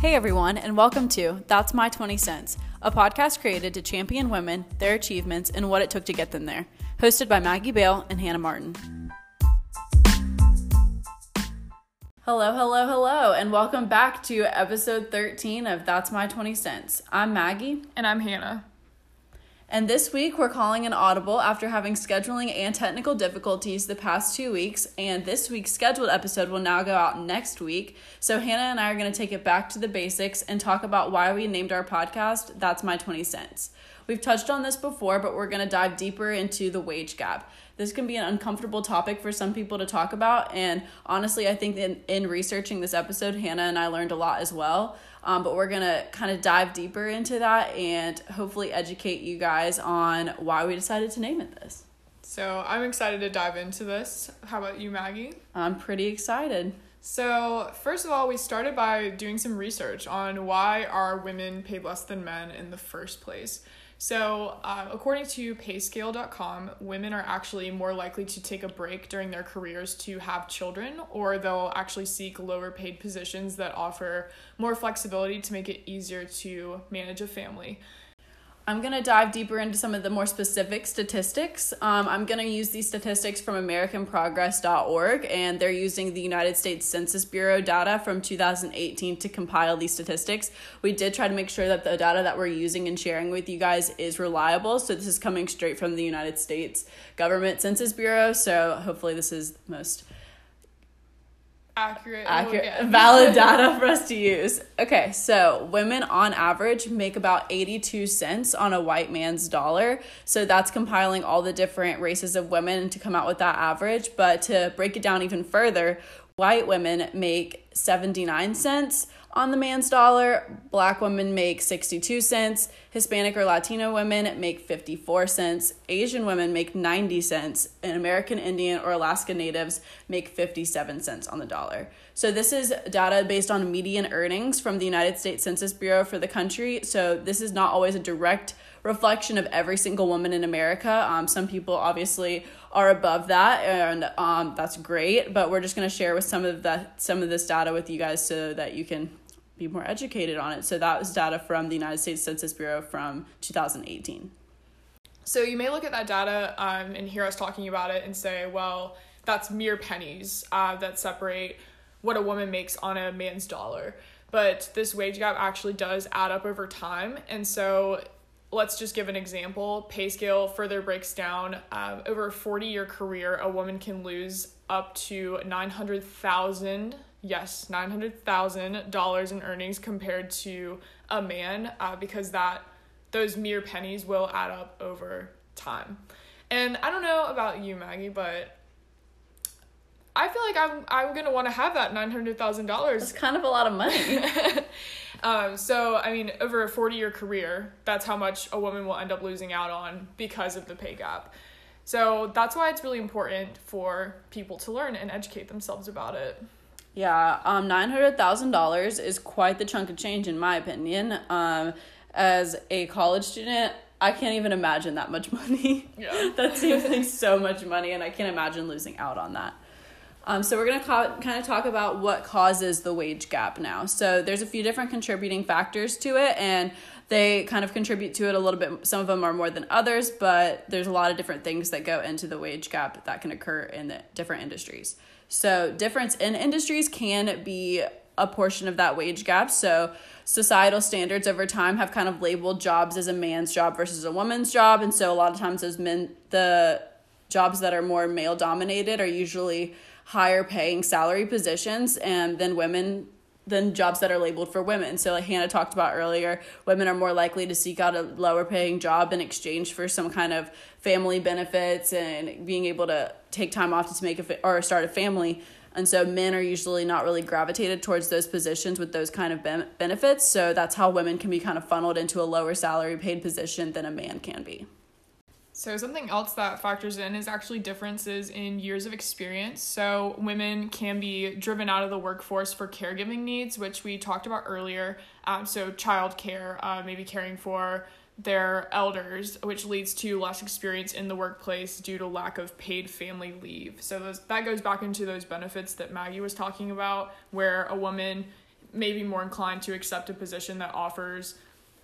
Hey everyone, and welcome to That's My 20 Cents, a podcast created to champion women, their achievements, and what it took to get them there. Hosted by Maggie Bale and Hannah Martin. Hello, hello, hello, and welcome back to episode 13 of That's My 20 Cents. I'm Maggie. And I'm Hannah. And this week we're calling an audible after having scheduling and technical difficulties the past two weeks. And this week's scheduled episode will now go out next week. So Hannah and I are going to take it back to the basics and talk about why we named our podcast That's My 20 Cents. We've touched on this before, but we're going to dive deeper into the wage gap. This can be an uncomfortable topic for some people to talk about. And honestly, I think in, in researching this episode, Hannah and I learned a lot as well. Um, but we're going to kind of dive deeper into that and hopefully educate you guys on why we decided to name it this. So I'm excited to dive into this. How about you, Maggie? I'm pretty excited. So, first of all, we started by doing some research on why are women paid less than men in the first place. So, uh, according to payscale.com, women are actually more likely to take a break during their careers to have children, or they'll actually seek lower paid positions that offer more flexibility to make it easier to manage a family. I'm going to dive deeper into some of the more specific statistics. Um, I'm going to use these statistics from AmericanProgress.org, and they're using the United States Census Bureau data from 2018 to compile these statistics. We did try to make sure that the data that we're using and sharing with you guys is reliable. So, this is coming straight from the United States Government Census Bureau. So, hopefully, this is the most accurate, accurate valid data for us to use. Okay, so women on average make about 82 cents on a white man's dollar. So that's compiling all the different races of women to come out with that average. But to break it down even further, white women make 79 cents on the man's dollar. Black women make 62 cents. Hispanic or Latino women make 54 cents. Asian women make 90 cents. And American Indian or Alaska Natives make 57 cents on the dollar. So, this is data based on median earnings from the United States Census Bureau for the country. So, this is not always a direct reflection of every single woman in America. Um, some people obviously are above that, and um, that's great. But we're just going to share with some of that some of this data with you guys so that you can be more educated on it. So that was data from the United States Census Bureau from 2018. So you may look at that data um, and hear us talking about it and say, well, that's mere pennies uh, that separate what a woman makes on a man's dollar. But this wage gap actually does add up over time. And so let's just give an example. Pay scale further breaks down um, over a 40 year career, a woman can lose up to 900,000 yes, $900,000 in earnings compared to a man uh, because that those mere pennies will add up over time. And I don't know about you, Maggie, but I feel like I'm I'm gonna want to have that nine hundred thousand dollars. It's kind of a lot of money. um, so I mean, over a forty year career, that's how much a woman will end up losing out on because of the pay gap. So that's why it's really important for people to learn and educate themselves about it. Yeah, um, nine hundred thousand dollars is quite the chunk of change, in my opinion. Um, as a college student, I can't even imagine that much money. Yeah, that seems like so much money, and I can't imagine losing out on that. Um, so we're gonna ca- kind of talk about what causes the wage gap now. So there's a few different contributing factors to it, and they kind of contribute to it a little bit. Some of them are more than others, but there's a lot of different things that go into the wage gap that can occur in the different industries. So, difference in industries can be a portion of that wage gap. So, societal standards over time have kind of labeled jobs as a man's job versus a woman's job. And so, a lot of times, those men, the jobs that are more male dominated are usually higher paying salary positions and then women than jobs that are labeled for women. So, like Hannah talked about earlier, women are more likely to seek out a lower paying job in exchange for some kind of family benefits and being able to take time off to make a fa- or start a family. And so, men are usually not really gravitated towards those positions with those kind of ben- benefits. So, that's how women can be kind of funneled into a lower salary paid position than a man can be. So, something else that factors in is actually differences in years of experience. So, women can be driven out of the workforce for caregiving needs, which we talked about earlier. Um, so, childcare, uh, maybe caring for their elders, which leads to less experience in the workplace due to lack of paid family leave. So, those, that goes back into those benefits that Maggie was talking about, where a woman may be more inclined to accept a position that offers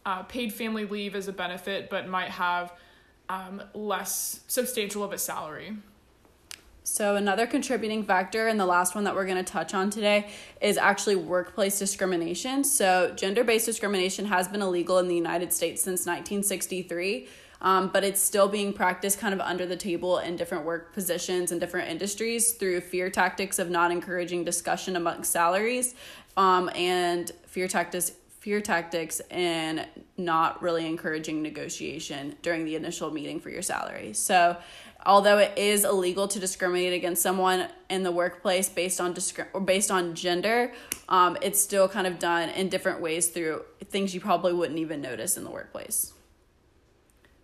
uh, paid family leave as a benefit, but might have um, less substantial of a salary. So, another contributing factor, and the last one that we're going to touch on today, is actually workplace discrimination. So, gender based discrimination has been illegal in the United States since 1963, um, but it's still being practiced kind of under the table in different work positions and different industries through fear tactics of not encouraging discussion amongst salaries um, and fear tactics fear tactics and not really encouraging negotiation during the initial meeting for your salary. So, although it is illegal to discriminate against someone in the workplace based on discri- or based on gender, um, it's still kind of done in different ways through things you probably wouldn't even notice in the workplace.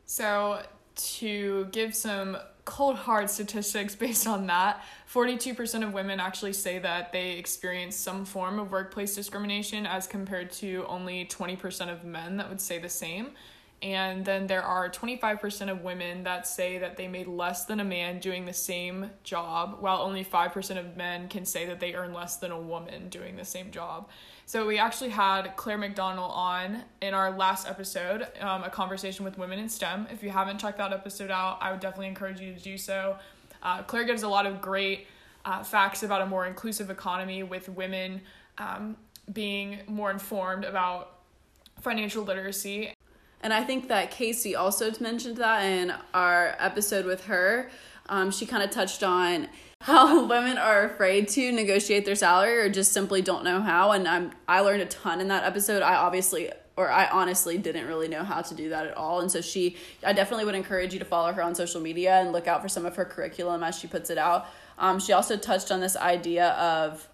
So, to give some cold hard statistics based on that 42% of women actually say that they experience some form of workplace discrimination as compared to only 20% of men that would say the same and then there are 25% of women that say that they made less than a man doing the same job, while only 5% of men can say that they earn less than a woman doing the same job. So, we actually had Claire McDonald on in our last episode, um, a conversation with women in STEM. If you haven't checked that episode out, I would definitely encourage you to do so. Uh, Claire gives a lot of great uh, facts about a more inclusive economy with women um, being more informed about financial literacy and I think that Casey also mentioned that in our episode with her. Um, she kind of touched on how women are afraid to negotiate their salary or just simply don't know how. And I'm I learned a ton in that episode. I obviously or I honestly didn't really know how to do that at all. And so she, I definitely would encourage you to follow her on social media and look out for some of her curriculum as she puts it out. Um, she also touched on this idea of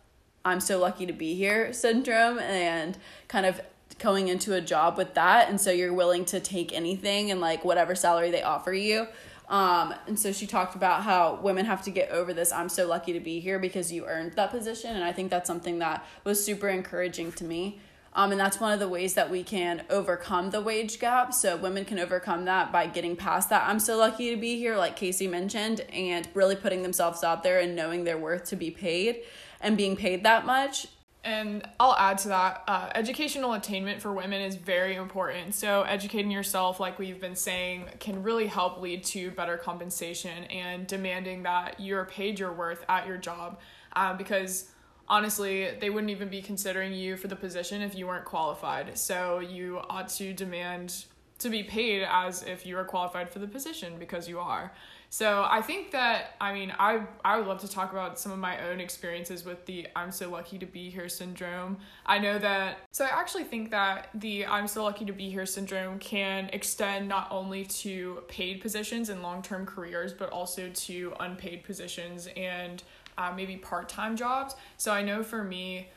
I'm so lucky to be here syndrome and kind of going into a job with that and so you're willing to take anything and like whatever salary they offer you um, and so she talked about how women have to get over this i'm so lucky to be here because you earned that position. And i think that's something that was super encouraging to me. Um, and that's one of the ways that we can overcome the wage gap. So women can overcome that by getting past that i'm so lucky to be here like casey mentioned and really putting themselves out there and knowing their worth to be paid and being paid that much and I'll add to that uh, educational attainment for women is very important. So, educating yourself, like we've been saying, can really help lead to better compensation and demanding that you're paid your worth at your job. Uh, because honestly, they wouldn't even be considering you for the position if you weren't qualified. So, you ought to demand to be paid as if you are qualified for the position because you are. So I think that I mean I I would love to talk about some of my own experiences with the I'm so lucky to be here syndrome. I know that so I actually think that the I'm so lucky to be here syndrome can extend not only to paid positions and long-term careers but also to unpaid positions and uh, maybe part-time jobs. So I know for me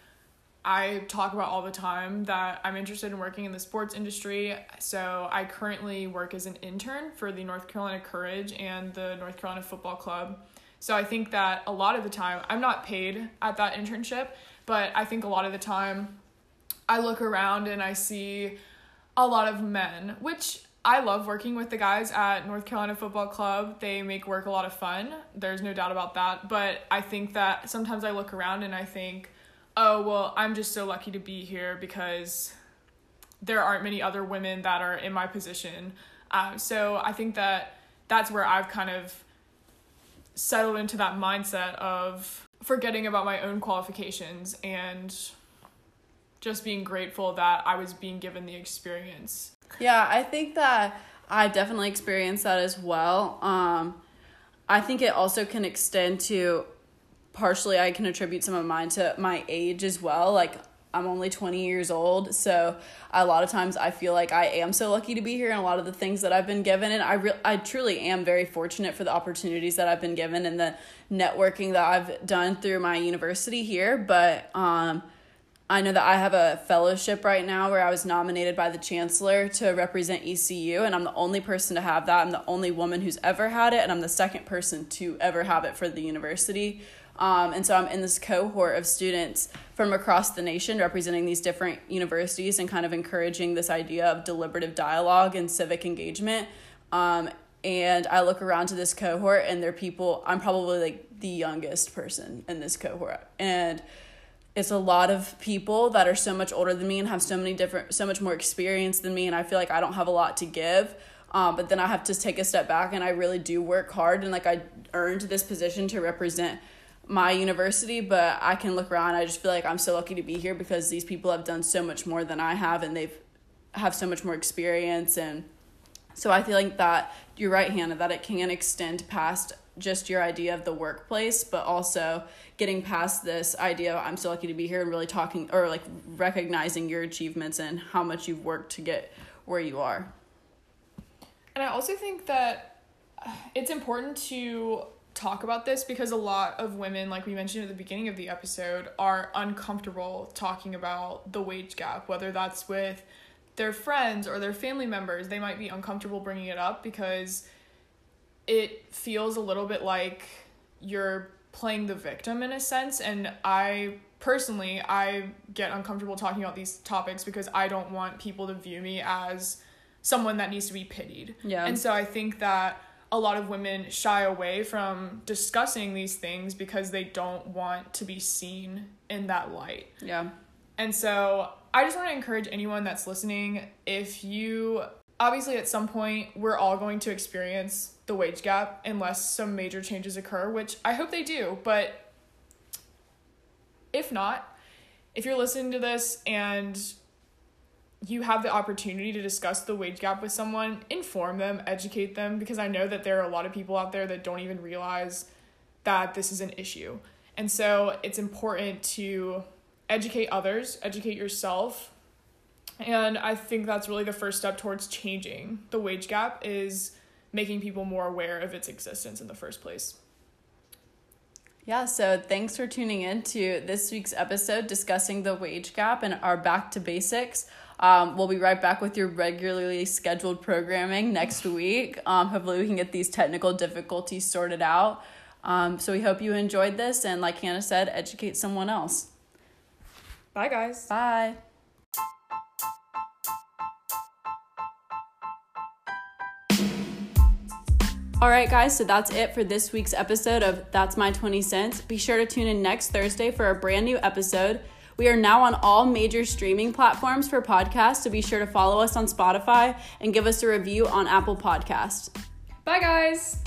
I talk about all the time that I'm interested in working in the sports industry. So I currently work as an intern for the North Carolina Courage and the North Carolina Football Club. So I think that a lot of the time, I'm not paid at that internship, but I think a lot of the time I look around and I see a lot of men, which I love working with the guys at North Carolina Football Club. They make work a lot of fun. There's no doubt about that. But I think that sometimes I look around and I think, oh, well, I'm just so lucky to be here because there aren't many other women that are in my position. Um, so I think that that's where I've kind of settled into that mindset of forgetting about my own qualifications and just being grateful that I was being given the experience. Yeah, I think that I definitely experienced that as well. Um, I think it also can extend to partially I can attribute some of mine to my age as well. Like I'm only 20 years old, so a lot of times I feel like I am so lucky to be here and a lot of the things that I've been given and I re- I truly am very fortunate for the opportunities that I've been given and the networking that I've done through my university here, but um I know that I have a fellowship right now where I was nominated by the chancellor to represent ECU, and I'm the only person to have that. I'm the only woman who's ever had it, and I'm the second person to ever have it for the university. Um, and so I'm in this cohort of students from across the nation representing these different universities and kind of encouraging this idea of deliberative dialogue and civic engagement. Um, and I look around to this cohort and they're people, I'm probably like the youngest person in this cohort. And it's a lot of people that are so much older than me and have so many different so much more experience than me and i feel like i don't have a lot to give um, but then i have to take a step back and i really do work hard and like i earned this position to represent my university but i can look around i just feel like i'm so lucky to be here because these people have done so much more than i have and they've have so much more experience and so i feel like that you're right hannah that it can extend past just your idea of the workplace, but also getting past this idea of I'm so lucky to be here and really talking or like recognizing your achievements and how much you've worked to get where you are. And I also think that it's important to talk about this because a lot of women, like we mentioned at the beginning of the episode, are uncomfortable talking about the wage gap, whether that's with their friends or their family members. They might be uncomfortable bringing it up because it feels a little bit like you're playing the victim in a sense and I personally I get uncomfortable talking about these topics because I don't want people to view me as someone that needs to be pitied. Yeah. And so I think that a lot of women shy away from discussing these things because they don't want to be seen in that light. Yeah. And so I just want to encourage anyone that's listening if you obviously at some point we're all going to experience the wage gap unless some major changes occur, which I hope they do, but if not, if you're listening to this and you have the opportunity to discuss the wage gap with someone, inform them, educate them, because I know that there are a lot of people out there that don't even realize that this is an issue. And so it's important to educate others, educate yourself, and I think that's really the first step towards changing the wage gap is making people more aware of its existence in the first place. Yeah, so thanks for tuning in to this week's episode discussing the wage gap and our back to basics. Um, we'll be right back with your regularly scheduled programming next week. Um, hopefully, we can get these technical difficulties sorted out. Um, so, we hope you enjoyed this and, like Hannah said, educate someone else. Bye, guys. Bye. All right, guys, so that's it for this week's episode of That's My 20 Cents. Be sure to tune in next Thursday for a brand new episode. We are now on all major streaming platforms for podcasts, so be sure to follow us on Spotify and give us a review on Apple Podcasts. Bye, guys.